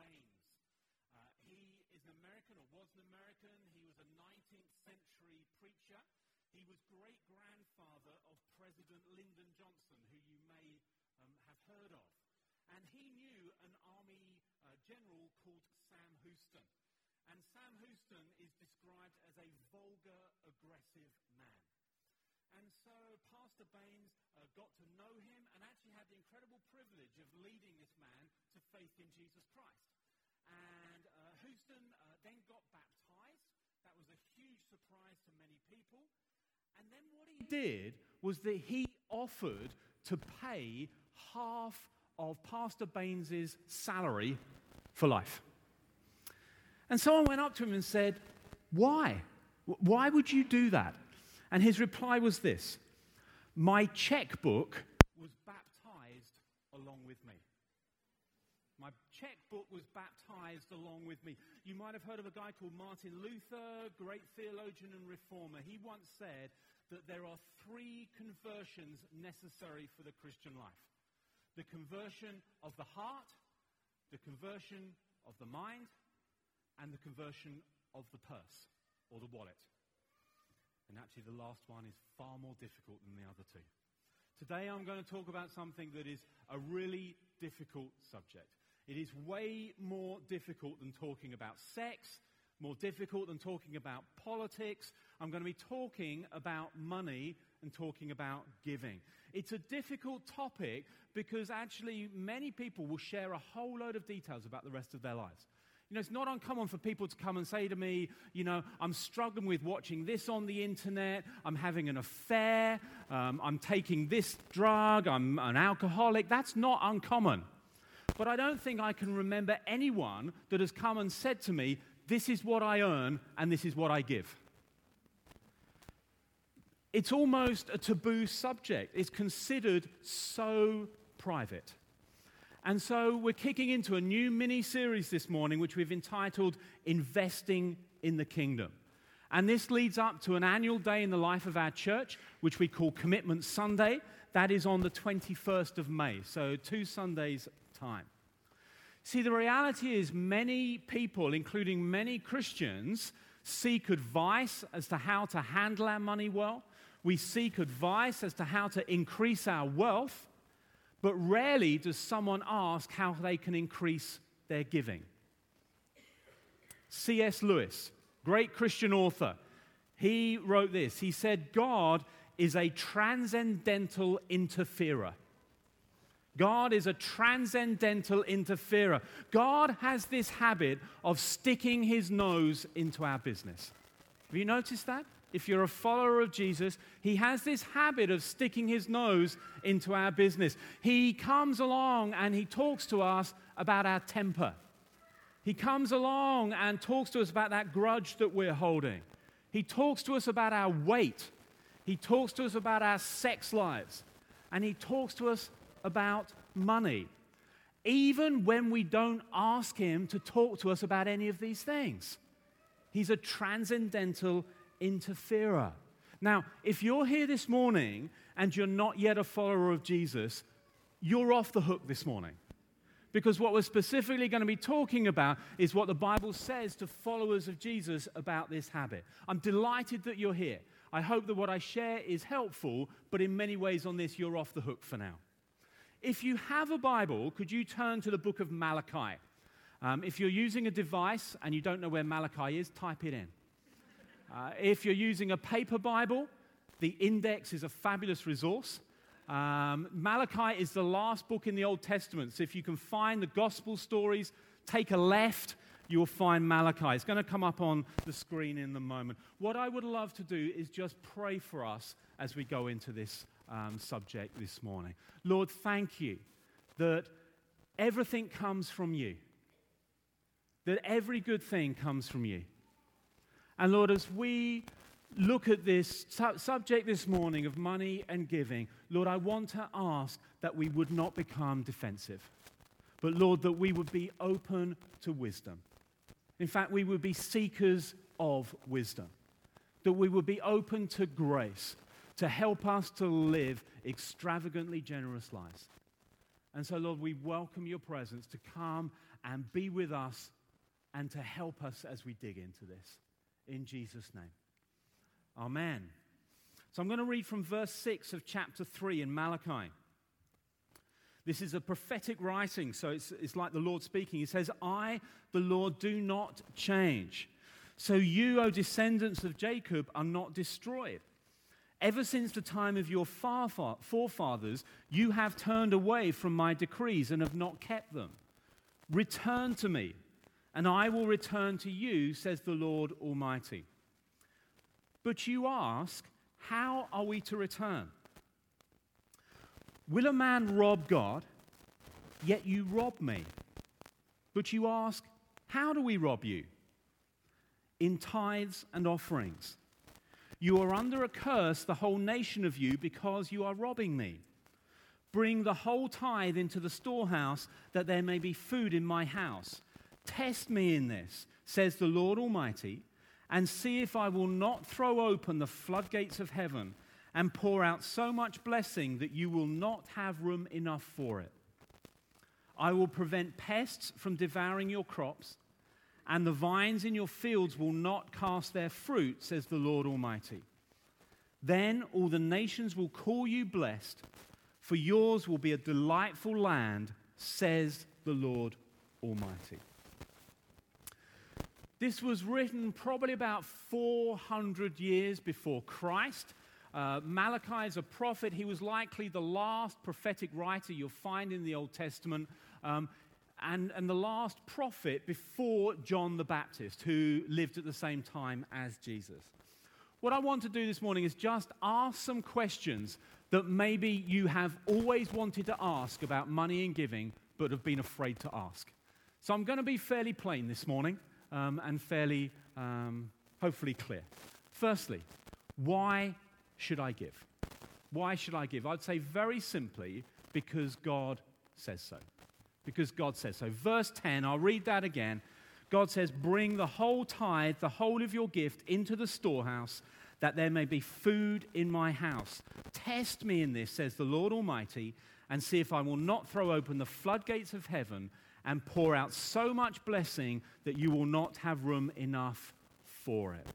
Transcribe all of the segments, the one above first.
Baines. Uh, he is an American, or was an American. He was a 19th century preacher. He was great grandfather of President Lyndon Johnson, who you may um, have heard of. And he knew an army uh, general called Sam Houston. And Sam Houston is described as a vulgar, aggressive. And so Pastor Baines uh, got to know him and actually had the incredible privilege of leading this man to faith in Jesus Christ. And uh, Houston uh, then got baptized. That was a huge surprise to many people. And then what he did was that he offered to pay half of Pastor Baines's salary for life. And someone went up to him and said, Why? Why would you do that? And his reply was this My checkbook was baptized along with me. My checkbook was baptized along with me. You might have heard of a guy called Martin Luther, great theologian and reformer. He once said that there are three conversions necessary for the Christian life the conversion of the heart, the conversion of the mind, and the conversion of the purse or the wallet. And actually, the last one is far more difficult than the other two. Today, I'm going to talk about something that is a really difficult subject. It is way more difficult than talking about sex, more difficult than talking about politics. I'm going to be talking about money and talking about giving. It's a difficult topic because actually many people will share a whole load of details about the rest of their lives. You know, it's not uncommon for people to come and say to me, you know, I'm struggling with watching this on the internet, I'm having an affair, um, I'm taking this drug, I'm an alcoholic. That's not uncommon. But I don't think I can remember anyone that has come and said to me, this is what I earn and this is what I give. It's almost a taboo subject. It's considered so private. And so we're kicking into a new mini series this morning, which we've entitled Investing in the Kingdom. And this leads up to an annual day in the life of our church, which we call Commitment Sunday. That is on the 21st of May, so two Sundays' time. See, the reality is, many people, including many Christians, seek advice as to how to handle our money well. We seek advice as to how to increase our wealth. But rarely does someone ask how they can increase their giving. C.S. Lewis, great Christian author, he wrote this. He said, God is a transcendental interferer. God is a transcendental interferer. God has this habit of sticking his nose into our business. Have you noticed that? If you're a follower of Jesus, he has this habit of sticking his nose into our business. He comes along and he talks to us about our temper. He comes along and talks to us about that grudge that we're holding. He talks to us about our weight. He talks to us about our sex lives. And he talks to us about money. Even when we don't ask him to talk to us about any of these things. He's a transcendental interferer. Now, if you're here this morning and you're not yet a follower of Jesus, you're off the hook this morning. Because what we're specifically going to be talking about is what the Bible says to followers of Jesus about this habit. I'm delighted that you're here. I hope that what I share is helpful, but in many ways on this, you're off the hook for now. If you have a Bible, could you turn to the book of Malachi? Um, if you're using a device and you don't know where Malachi is, type it in. Uh, if you're using a paper Bible, the index is a fabulous resource. Um, Malachi is the last book in the Old Testament. So if you can find the gospel stories, take a left, you will find Malachi. It's going to come up on the screen in the moment. What I would love to do is just pray for us as we go into this um, subject this morning. Lord, thank you that everything comes from you, that every good thing comes from you. And Lord, as we look at this su- subject this morning of money and giving, Lord, I want to ask that we would not become defensive, but Lord, that we would be open to wisdom. In fact, we would be seekers of wisdom, that we would be open to grace, to help us to live extravagantly generous lives. And so, Lord, we welcome your presence to come and be with us and to help us as we dig into this. In Jesus' name. Amen. So I'm going to read from verse 6 of chapter 3 in Malachi. This is a prophetic writing, so it's, it's like the Lord speaking. He says, I, the Lord, do not change. So you, O descendants of Jacob, are not destroyed. Ever since the time of your forefathers, you have turned away from my decrees and have not kept them. Return to me, and I will return to you, says the Lord Almighty. But you ask, How are we to return? Will a man rob God? Yet you rob me. But you ask, How do we rob you? In tithes and offerings. You are under a curse, the whole nation of you, because you are robbing me. Bring the whole tithe into the storehouse, that there may be food in my house. Test me in this, says the Lord Almighty, and see if I will not throw open the floodgates of heaven and pour out so much blessing that you will not have room enough for it. I will prevent pests from devouring your crops, and the vines in your fields will not cast their fruit, says the Lord Almighty. Then all the nations will call you blessed, for yours will be a delightful land, says the Lord Almighty. This was written probably about 400 years before Christ. Uh, Malachi is a prophet. He was likely the last prophetic writer you'll find in the Old Testament, um, and, and the last prophet before John the Baptist, who lived at the same time as Jesus. What I want to do this morning is just ask some questions that maybe you have always wanted to ask about money and giving, but have been afraid to ask. So I'm going to be fairly plain this morning um, and fairly, um, hopefully, clear. Firstly, why should I give? Why should I give? I'd say very simply, because God says so. Because God says so. Verse 10, I'll read that again. God says, Bring the whole tithe, the whole of your gift, into the storehouse, that there may be food in my house. Test me in this, says the Lord Almighty, and see if I will not throw open the floodgates of heaven and pour out so much blessing that you will not have room enough for it.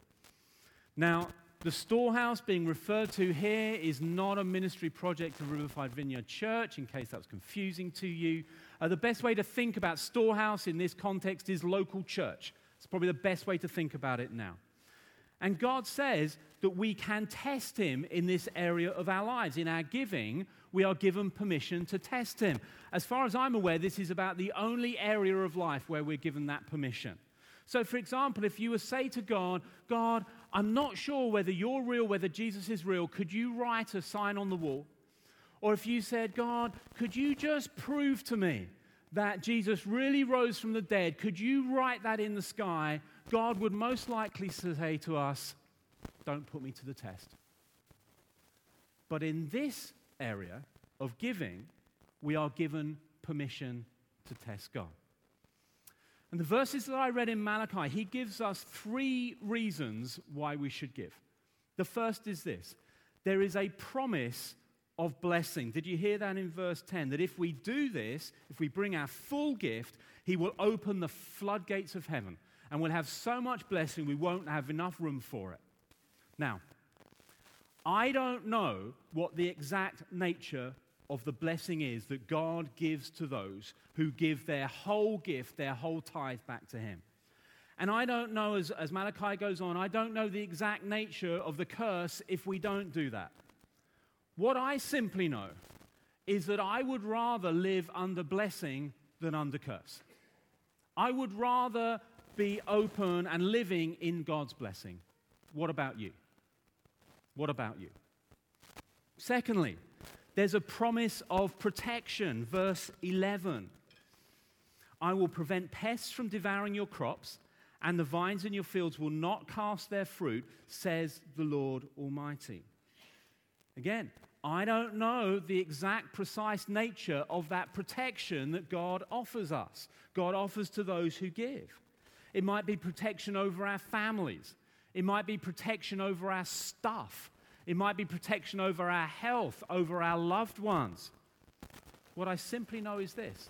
Now, the storehouse being referred to here is not a ministry project of Riverside Vineyard Church, in case that's confusing to you. Uh, the best way to think about storehouse in this context is local church. It's probably the best way to think about it now. And God says that we can test Him in this area of our lives. In our giving, we are given permission to test Him. As far as I'm aware, this is about the only area of life where we're given that permission. So, for example, if you were to say to God, God, I'm not sure whether you're real, whether Jesus is real, could you write a sign on the wall? Or if you said, God, could you just prove to me that Jesus really rose from the dead? Could you write that in the sky? God would most likely say to us, Don't put me to the test. But in this area of giving, we are given permission to test God. And the verses that I read in Malachi, he gives us three reasons why we should give. The first is this there is a promise of blessing. Did you hear that in verse 10? That if we do this, if we bring our full gift, he will open the floodgates of heaven and we'll have so much blessing we won't have enough room for it. Now, I don't know what the exact nature of the blessing is that God gives to those who give their whole gift, their whole tithe back to Him. And I don't know, as, as Malachi goes on, I don't know the exact nature of the curse if we don't do that. What I simply know is that I would rather live under blessing than under curse. I would rather be open and living in God's blessing. What about you? What about you? Secondly, there's a promise of protection. Verse 11 I will prevent pests from devouring your crops, and the vines in your fields will not cast their fruit, says the Lord Almighty. Again, I don't know the exact precise nature of that protection that God offers us, God offers to those who give. It might be protection over our families, it might be protection over our stuff. It might be protection over our health, over our loved ones. What I simply know is this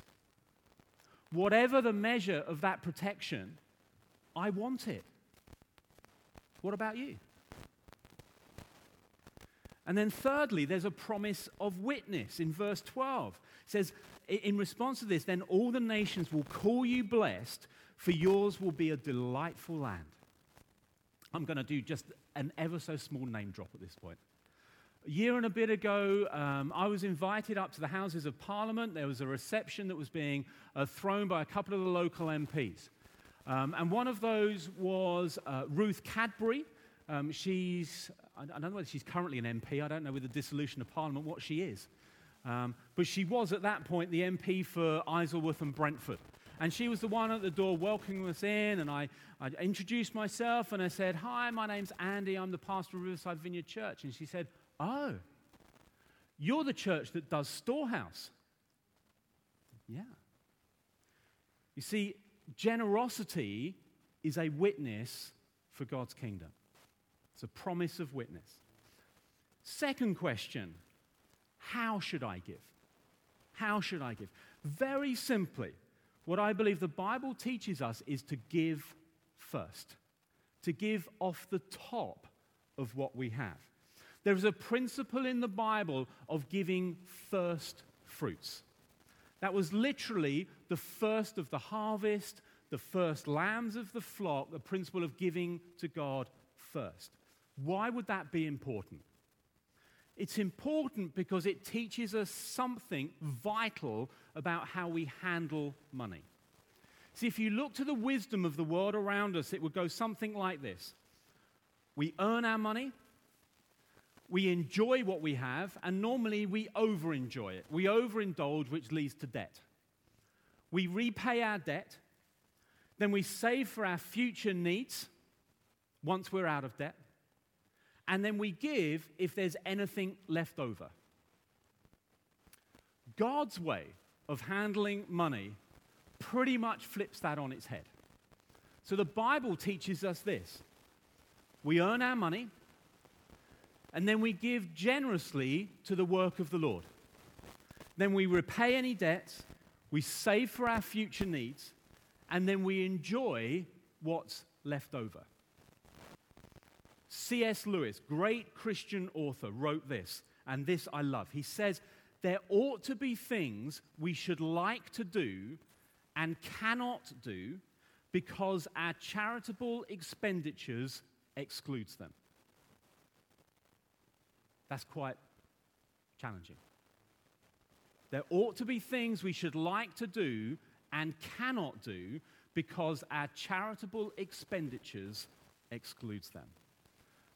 whatever the measure of that protection, I want it. What about you? And then, thirdly, there's a promise of witness in verse 12. It says, In response to this, then all the nations will call you blessed, for yours will be a delightful land. I'm going to do just an ever so small name drop at this point. A year and a bit ago, um, I was invited up to the Houses of Parliament. There was a reception that was being uh, thrown by a couple of the local MPs. Um, and one of those was uh, Ruth Cadbury. Um, she's, I don't know whether she's currently an MP. I don't know with the dissolution of Parliament what she is. Um, but she was at that point the MP for Isleworth and Brentford. And she was the one at the door welcoming us in. And I, I introduced myself and I said, Hi, my name's Andy. I'm the pastor of Riverside Vineyard Church. And she said, Oh, you're the church that does storehouse. Yeah. You see, generosity is a witness for God's kingdom, it's a promise of witness. Second question How should I give? How should I give? Very simply, what I believe the Bible teaches us is to give first, to give off the top of what we have. There is a principle in the Bible of giving first fruits. That was literally the first of the harvest, the first lambs of the flock, the principle of giving to God first. Why would that be important? It's important because it teaches us something vital about how we handle money. See, if you look to the wisdom of the world around us, it would go something like this We earn our money, we enjoy what we have, and normally we overenjoy it. We overindulge, which leads to debt. We repay our debt, then we save for our future needs once we're out of debt, and then we give if there's anything left over. God's way of handling money pretty much flips that on its head. So the Bible teaches us this we earn our money and then we give generously to the work of the Lord. Then we repay any debts, we save for our future needs, and then we enjoy what's left over. C.S. Lewis, great Christian author, wrote this, and this I love. He says, There ought to be things we should like to do and cannot do because our charitable expenditures excludes them. That's quite challenging. There ought to be things we should like to do and cannot do because our charitable expenditures excludes them.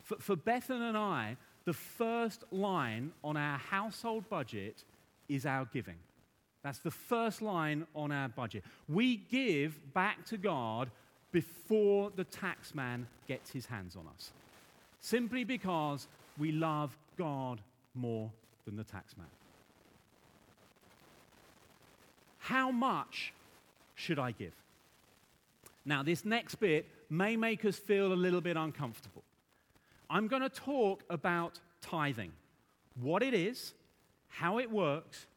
For, for Bethan and I, the first line on our household budget is our giving. That's the first line on our budget. We give back to God before the taxman gets his hands on us. Simply because we love God more than the taxman. How much should I give? Now, this next bit may make us feel a little bit uncomfortable. I'm going to talk about tithing what it is, how it works,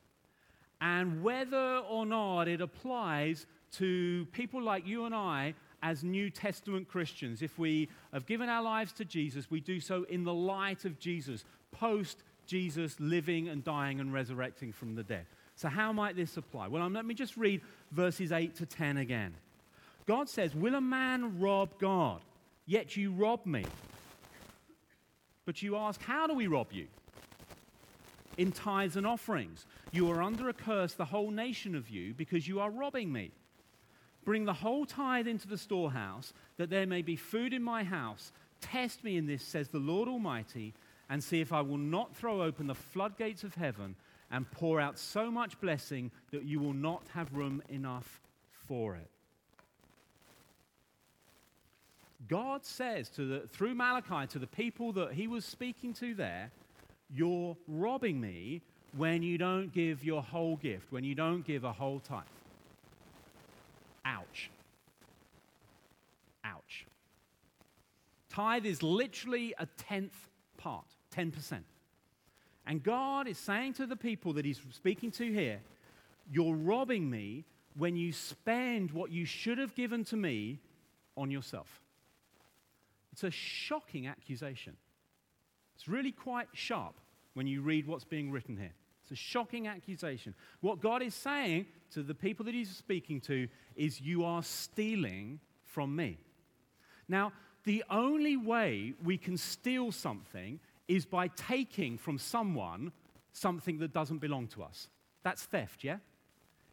and whether or not it applies to people like you and I as New Testament Christians. If we have given our lives to Jesus, we do so in the light of Jesus, post Jesus living and dying and resurrecting from the dead. So, how might this apply? Well, um, let me just read verses 8 to 10 again. God says, Will a man rob God? Yet you rob me. But you ask, How do we rob you? In tithes and offerings. You are under a curse, the whole nation of you, because you are robbing me. Bring the whole tithe into the storehouse, that there may be food in my house. Test me in this, says the Lord Almighty, and see if I will not throw open the floodgates of heaven and pour out so much blessing that you will not have room enough for it. God says to the, through Malachi to the people that he was speaking to there, You're robbing me when you don't give your whole gift, when you don't give a whole tithe. Ouch. Ouch. Tithe is literally a tenth part. 10%. And God is saying to the people that He's speaking to here, You're robbing me when you spend what you should have given to me on yourself. It's a shocking accusation. It's really quite sharp when you read what's being written here. It's a shocking accusation. What God is saying to the people that He's speaking to is, You are stealing from me. Now, the only way we can steal something is by taking from someone something that doesn't belong to us. That's theft, yeah?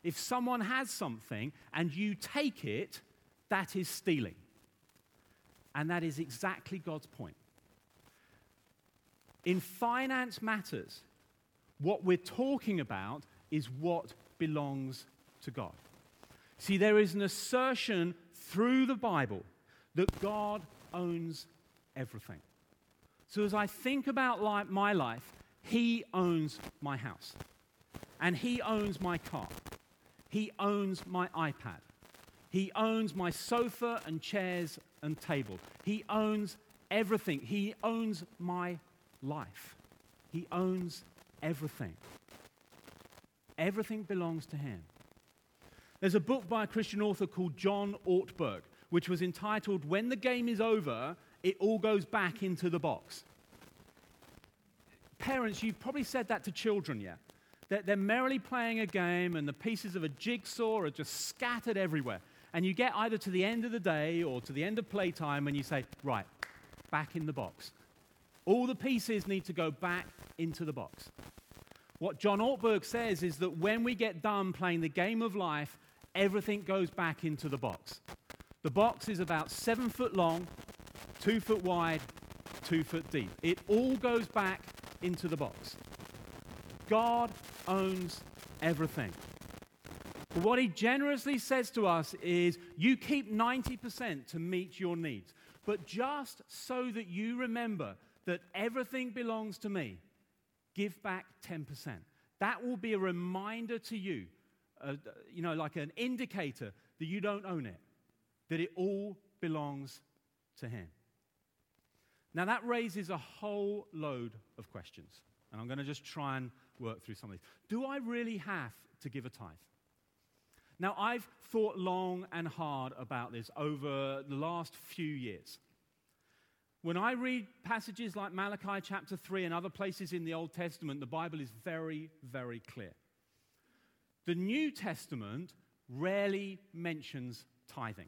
If someone has something and you take it, that is stealing. And that is exactly God's point. In finance matters, what we're talking about is what belongs to God. See, there is an assertion through the Bible that God owns everything. So as I think about my life, He owns my house, and He owns my car, He owns my iPad, He owns my sofa and chairs and table, He owns everything, He owns my life, He owns everything. Everything belongs to Him. There's a book by a Christian author called John Ortberg, which was entitled When the Game is Over, It All Goes Back into the Box. Parents, you've probably said that to children, yeah? They're merrily playing a game and the pieces of a jigsaw are just scattered everywhere. And you get either to the end of the day or to the end of playtime and you say, right, back in the box. All the pieces need to go back into the box. What John Ortberg says is that when we get done playing the game of life, everything goes back into the box. The box is about seven foot long, two foot wide, two foot deep. It all goes back into the box. God owns everything. What he generously says to us is you keep 90% to meet your needs. But just so that you remember that everything belongs to me, give back 10%. That will be a reminder to you, uh, you know, like an indicator that you don't own it, that it all belongs to Him. Now, that raises a whole load of questions. And I'm going to just try and work through some of these. Do I really have to give a tithe? Now, I've thought long and hard about this over the last few years. When I read passages like Malachi chapter 3 and other places in the Old Testament, the Bible is very, very clear. The New Testament rarely mentions tithing.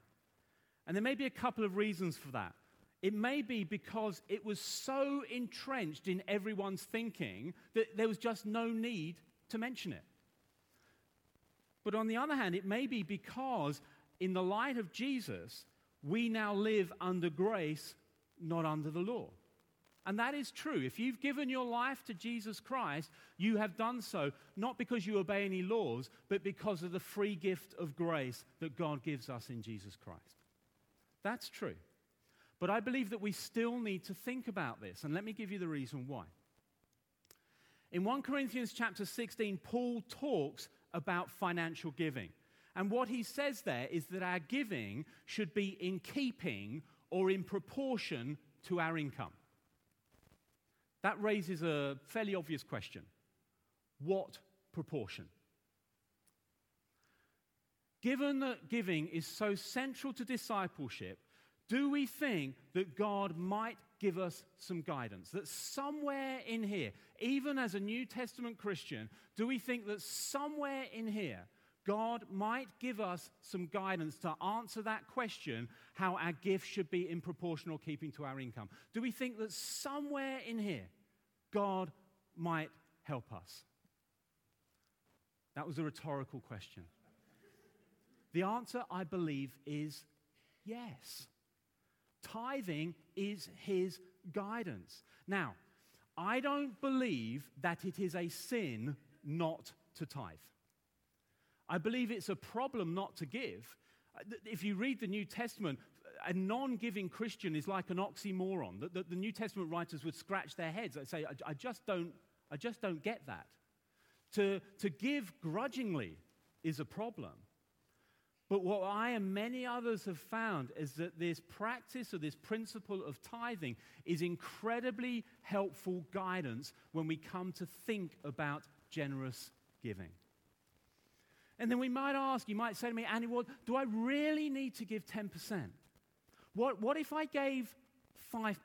And there may be a couple of reasons for that. It may be because it was so entrenched in everyone's thinking that there was just no need to mention it. But on the other hand, it may be because, in the light of Jesus, we now live under grace not under the law. And that is true. If you've given your life to Jesus Christ, you have done so not because you obey any laws, but because of the free gift of grace that God gives us in Jesus Christ. That's true. But I believe that we still need to think about this, and let me give you the reason why. In 1 Corinthians chapter 16, Paul talks about financial giving. And what he says there is that our giving should be in keeping or in proportion to our income? That raises a fairly obvious question. What proportion? Given that giving is so central to discipleship, do we think that God might give us some guidance? That somewhere in here, even as a New Testament Christian, do we think that somewhere in here God might give us some guidance to answer that question how our gift should be in proportional keeping to our income. Do we think that somewhere in here God might help us? That was a rhetorical question. The answer, I believe, is yes. Tithing is his guidance. Now, I don't believe that it is a sin not to tithe. I believe it's a problem not to give. If you read the New Testament, a non giving Christian is like an oxymoron. The, the, the, New Testament writers would scratch their heads. They'd say, I, I, just, don't, I just don't get that. To, to give grudgingly is a problem. But what I and many others have found is that this practice or this principle of tithing is incredibly helpful guidance when we come to think about generous giving. And then we might ask, you might say to me, Andy, well, do I really need to give 10%? What, what if I gave 5%?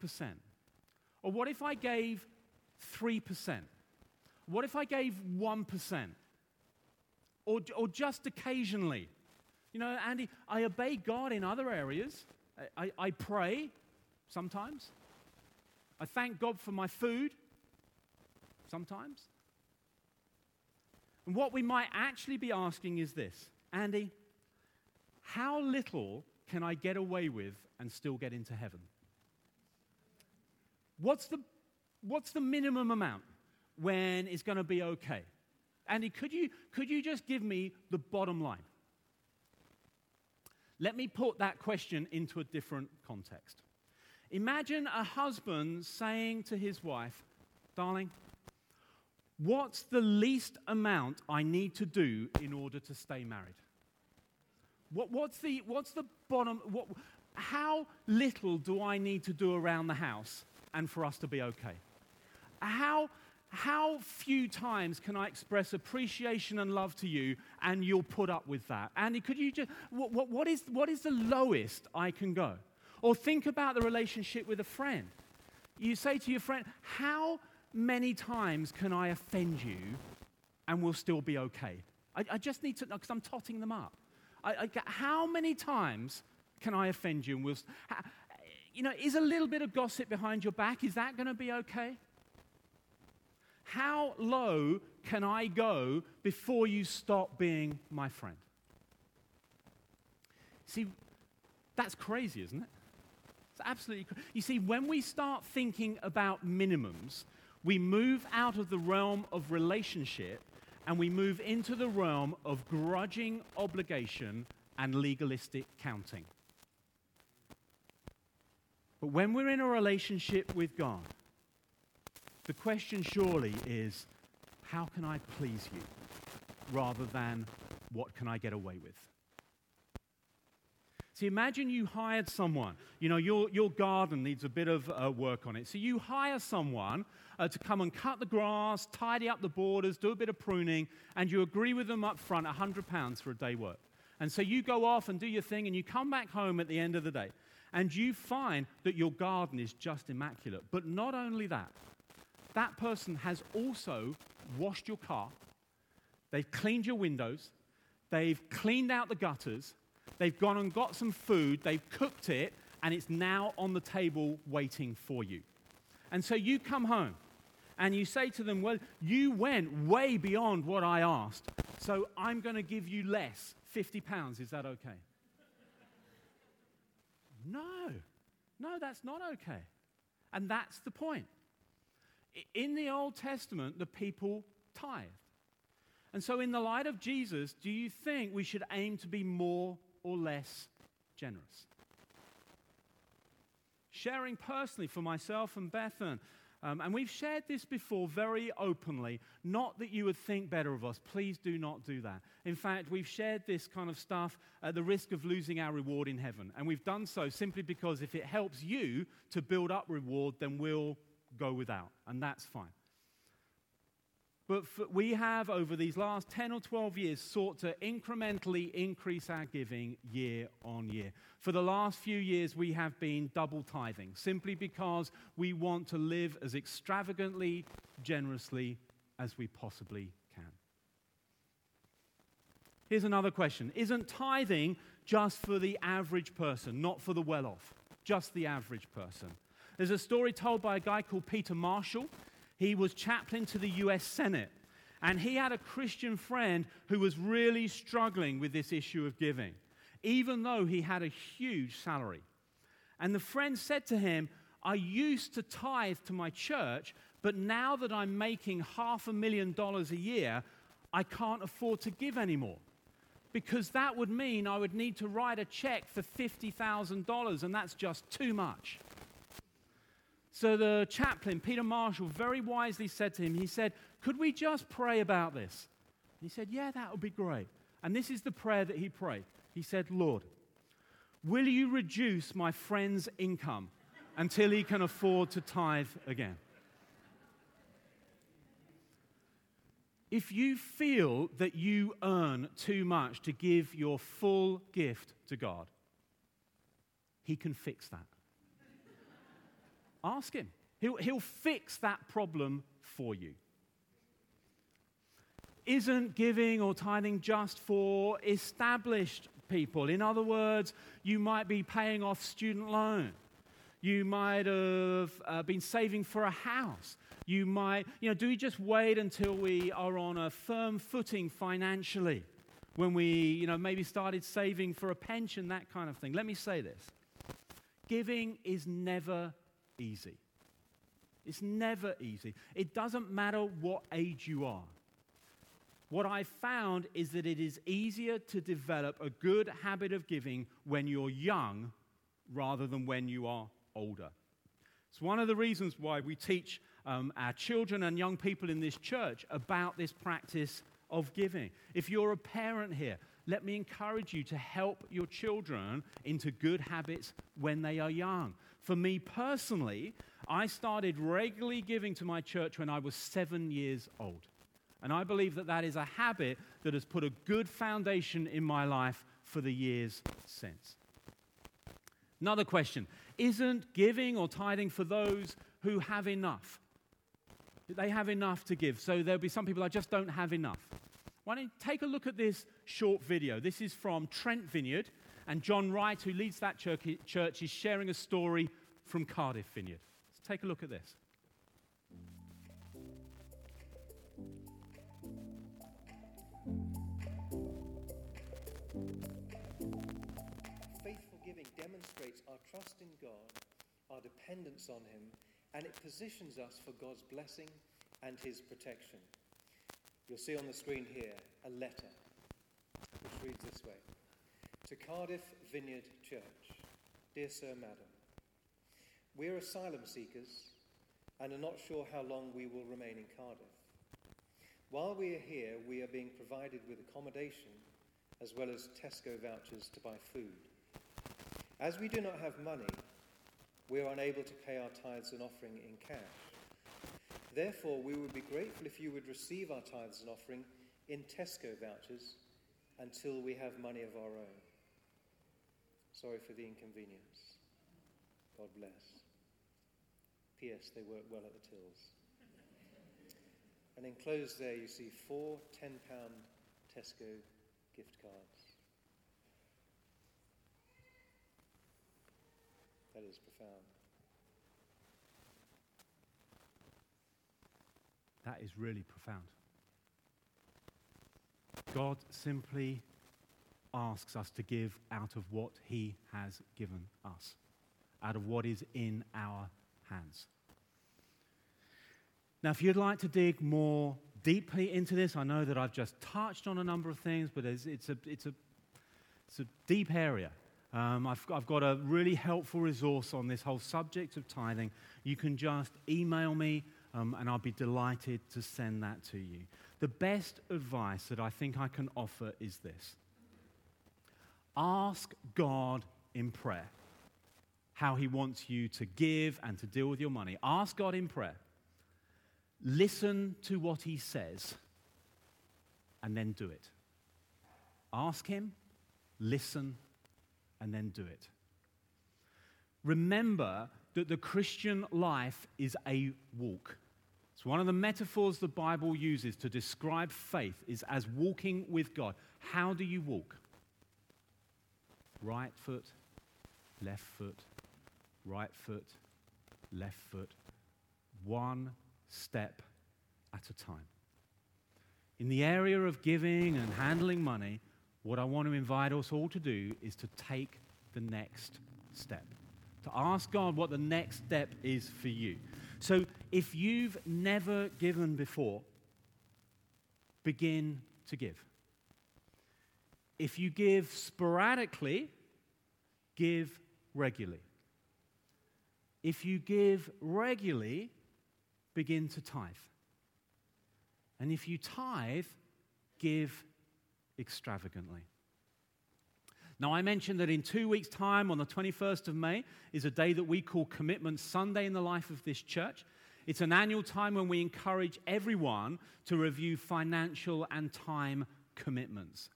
Or what if I gave 3%? What if I gave 1%? Or, or just occasionally? You know, Andy, I obey God in other areas. I, I, I pray sometimes. I thank God for my food sometimes. And what we might actually be asking is this Andy, how little can I get away with and still get into heaven? What's the, what's the minimum amount when it's going to be okay? Andy, could you, could you just give me the bottom line? Let me put that question into a different context. Imagine a husband saying to his wife, Darling, what's the least amount I need to do in order to stay married? What, what's, the, what's the bottom? What, how little do I need to do around the house and for us to be okay? How, how few times can I express appreciation and love to you and you'll put up with that? Andy, could you just, what, what, what, is, what is the lowest I can go? Or think about the relationship with a friend. You say to your friend, How many times can I offend you and we'll still be okay? I, I just need to know because I'm totting them up. I, I, how many times can I offend you and we'll, you know, is a little bit of gossip behind your back, is that going to be okay? How low can I go before you stop being my friend? See, that's crazy, isn't it? It's absolutely crazy. You see, when we start thinking about minimums, we move out of the realm of relationship and we move into the realm of grudging obligation and legalistic counting. But when we're in a relationship with God, the question surely is how can I please you rather than what can I get away with? See, imagine you hired someone. You know, your, your garden needs a bit of uh, work on it. So you hire someone uh, to come and cut the grass, tidy up the borders, do a bit of pruning, and you agree with them up front £100 for a day work. And so you go off and do your thing, and you come back home at the end of the day, and you find that your garden is just immaculate. But not only that, that person has also washed your car, they've cleaned your windows, they've cleaned out the gutters, they've gone and got some food, they've cooked it, and it's now on the table waiting for you. And so you come home and you say to them, Well, you went way beyond what I asked, so I'm going to give you less 50 pounds. Is that okay? no, no, that's not okay. And that's the point in the Old Testament, the people tithed. And so, in the light of Jesus, do you think we should aim to be more or less generous? Sharing personally for myself and Bethan, um, and we've shared this before very openly, not that you would think better of us. Please do not do that. In fact, we've shared this kind of stuff at the risk of losing our reward in heaven. And we've done so simply because if it helps you to build up reward, then we'll go without, and that's fine. But we have, over these last 10 or 12 years, sought to incrementally increase our giving year on year. For the last few years, we have been double tithing, simply because we want to live as extravagantly, generously as we possibly can. Here's another question Isn't tithing just for the average person, not for the well off? Just the average person. There's a story told by a guy called Peter Marshall. He was chaplain to the US Senate. And he had a Christian friend who was really struggling with this issue of giving, even though he had a huge salary. And the friend said to him, I used to tithe to my church, but now that I'm making half a million dollars a year, I can't afford to give anymore. Because that would mean I would need to write a check for $50,000, and that's just too much. So the chaplain, Peter Marshall, very wisely said to him, he said, Could we just pray about this? he said, Yeah, that would be great. And this is the prayer that he prayed He said, Lord, will you reduce my friend's income until he can afford to tithe again? If you feel that you earn too much to give your full gift to God, He can fix that. Ask Him. He'll, he'll fix that problem for you. Isn't giving or tithing just for established people? In other words, you might be paying off student loan. You might have uh, been saving for a house. You might, you know, do we just wait until we are on a firm footing financially? When we, you know, maybe started saving for a pension, that kind of thing. Let me say this giving is never easy. It's never easy. It doesn't matter what age you are. What I've found is that it is easier to develop a good habit of giving when you're young rather than when you are older. It's one of the reasons why we teach um, our children and young people in this church about this practice of giving. If you're a parent here, let me encourage you to help your children into good habits when they are young. For me personally, I started regularly giving to my church when I was seven years old. And I believe that that is a habit that has put a good foundation in my life for the years since. Another question Isn't giving or tithing for those who have enough? They have enough to give. So there'll be some people I just don't have enough. Why don't you take a look at this short video? This is from Trent Vineyard, and John Wright, who leads that church, is sharing a story from Cardiff Vineyard. Let's take a look at this. Faithful giving demonstrates our trust in God, our dependence on Him, and it positions us for God's blessing and His protection. You'll see on the screen here a letter which reads this way To Cardiff Vineyard Church, Dear Sir, Madam, we're asylum seekers and are not sure how long we will remain in Cardiff. While we are here, we are being provided with accommodation as well as Tesco vouchers to buy food. As we do not have money, we are unable to pay our tithes and offering in cash. Therefore, we would be grateful if you would receive our tithes and offering in Tesco vouchers until we have money of our own. Sorry for the inconvenience. God bless. P.S. They work well at the tills. And enclosed there, you see four £10 Tesco gift cards. That is profound. That is really profound. God simply asks us to give out of what He has given us, out of what is in our hands. Now, if you'd like to dig more deeply into this, I know that I've just touched on a number of things, but it's, it's, a, it's, a, it's a deep area. Um, I've, I've got a really helpful resource on this whole subject of tithing. You can just email me, um, and I'll be delighted to send that to you. The best advice that I think I can offer is this ask God in prayer how He wants you to give and to deal with your money. Ask God in prayer. Listen to what He says, and then do it. Ask Him, listen, and then do it. Remember that the Christian life is a walk. It's one of the metaphors the Bible uses to describe faith is as walking with God. How do you walk? Right foot, left foot, right foot, left foot. One step at a time. In the area of giving and handling money, what I want to invite us all to do is to take the next step, to ask God what the next step is for you. So if you've never given before, begin to give. If you give sporadically, give regularly. If you give regularly, begin to tithe. And if you tithe, give extravagantly. Now, I mentioned that in two weeks' time, on the 21st of May, is a day that we call Commitment Sunday in the life of this church. It's an annual time when we encourage everyone to review financial and time commitments.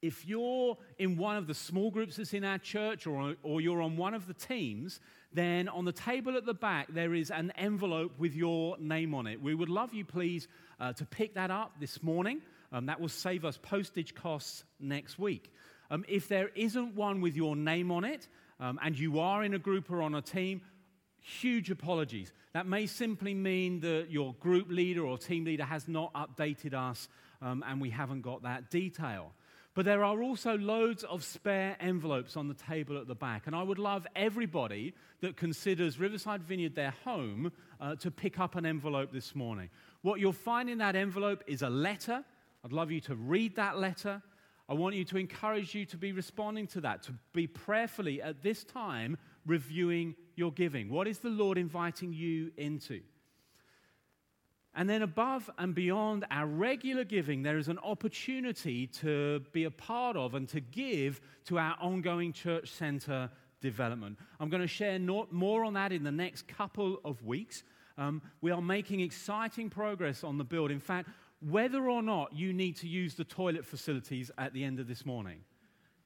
If you're in one of the small groups that's in our church or, or you're on one of the teams, then on the table at the back there is an envelope with your name on it. We would love you, please, uh, to pick that up this morning. Um, that will save us postage costs next week. Um, if there isn't one with your name on it, um, and you are in a group or on a team, huge apologies. That may simply mean that your group leader or team leader has not updated us um, and we haven't got that detail. But there are also loads of spare envelopes on the table at the back. And I would love everybody that considers Riverside Vineyard their home uh, to pick up an envelope this morning. What you'll find in that envelope is a letter I'd love you to read that letter. I want you to encourage you to be responding to that, to be prayerfully at this time reviewing your giving. What is the Lord inviting you into? And then, above and beyond our regular giving, there is an opportunity to be a part of and to give to our ongoing church center development. I'm going to share more on that in the next couple of weeks. Um, we are making exciting progress on the build. In fact, whether or not you need to use the toilet facilities at the end of this morning,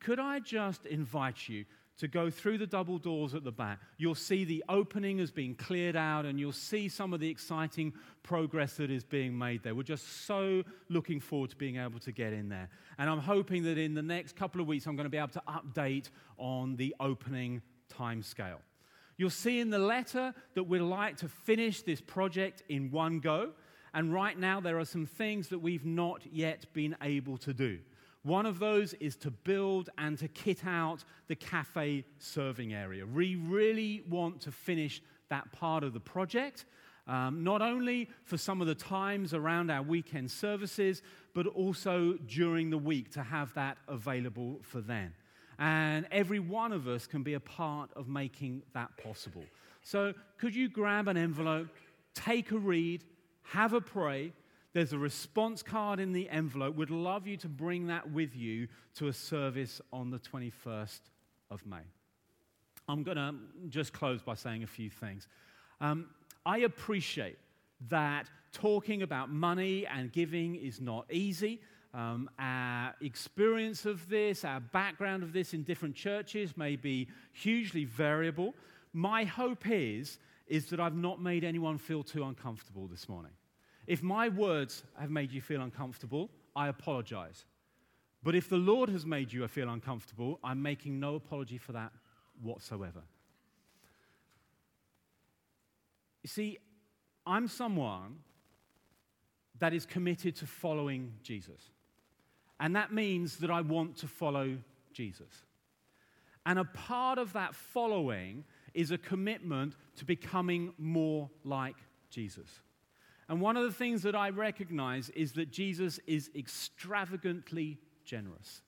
could I just invite you to go through the double doors at the back? You'll see the opening has been cleared out and you'll see some of the exciting progress that is being made there. We're just so looking forward to being able to get in there. And I'm hoping that in the next couple of weeks, I'm going to be able to update on the opening timescale. You'll see in the letter that we'd like to finish this project in one go. And right now, there are some things that we've not yet been able to do. One of those is to build and to kit out the cafe serving area. We really want to finish that part of the project, um, not only for some of the times around our weekend services, but also during the week to have that available for then. And every one of us can be a part of making that possible. So, could you grab an envelope, take a read, have a pray. There's a response card in the envelope. We'd love you to bring that with you to a service on the 21st of May. I'm going to just close by saying a few things. Um, I appreciate that talking about money and giving is not easy. Um, our experience of this, our background of this in different churches may be hugely variable. My hope is is that I've not made anyone feel too uncomfortable this morning. If my words have made you feel uncomfortable, I apologize. But if the Lord has made you feel uncomfortable, I'm making no apology for that whatsoever. You see, I'm someone that is committed to following Jesus. And that means that I want to follow Jesus. And a part of that following is a commitment to becoming more like Jesus. And one of the things that I recognize is that Jesus is extravagantly generous.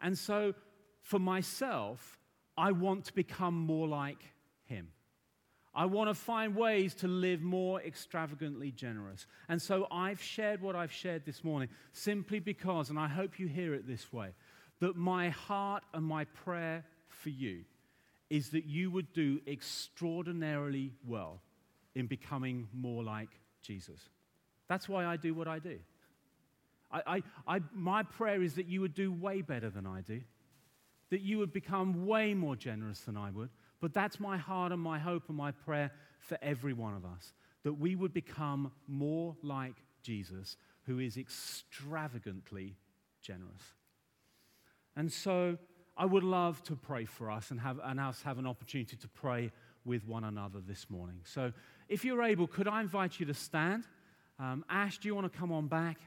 And so, for myself, I want to become more like him. I want to find ways to live more extravagantly generous. And so I've shared what I've shared this morning simply because, and I hope you hear it this way, that my heart and my prayer for you is that you would do extraordinarily well in becoming more like Jesus. That's why I do what I do. I, I, I, my prayer is that you would do way better than I do, that you would become way more generous than I would. But that's my heart and my hope and my prayer for every one of us that we would become more like Jesus, who is extravagantly generous. And so I would love to pray for us and, have, and us have an opportunity to pray with one another this morning. So if you're able, could I invite you to stand? Um, Ash, do you want to come on back?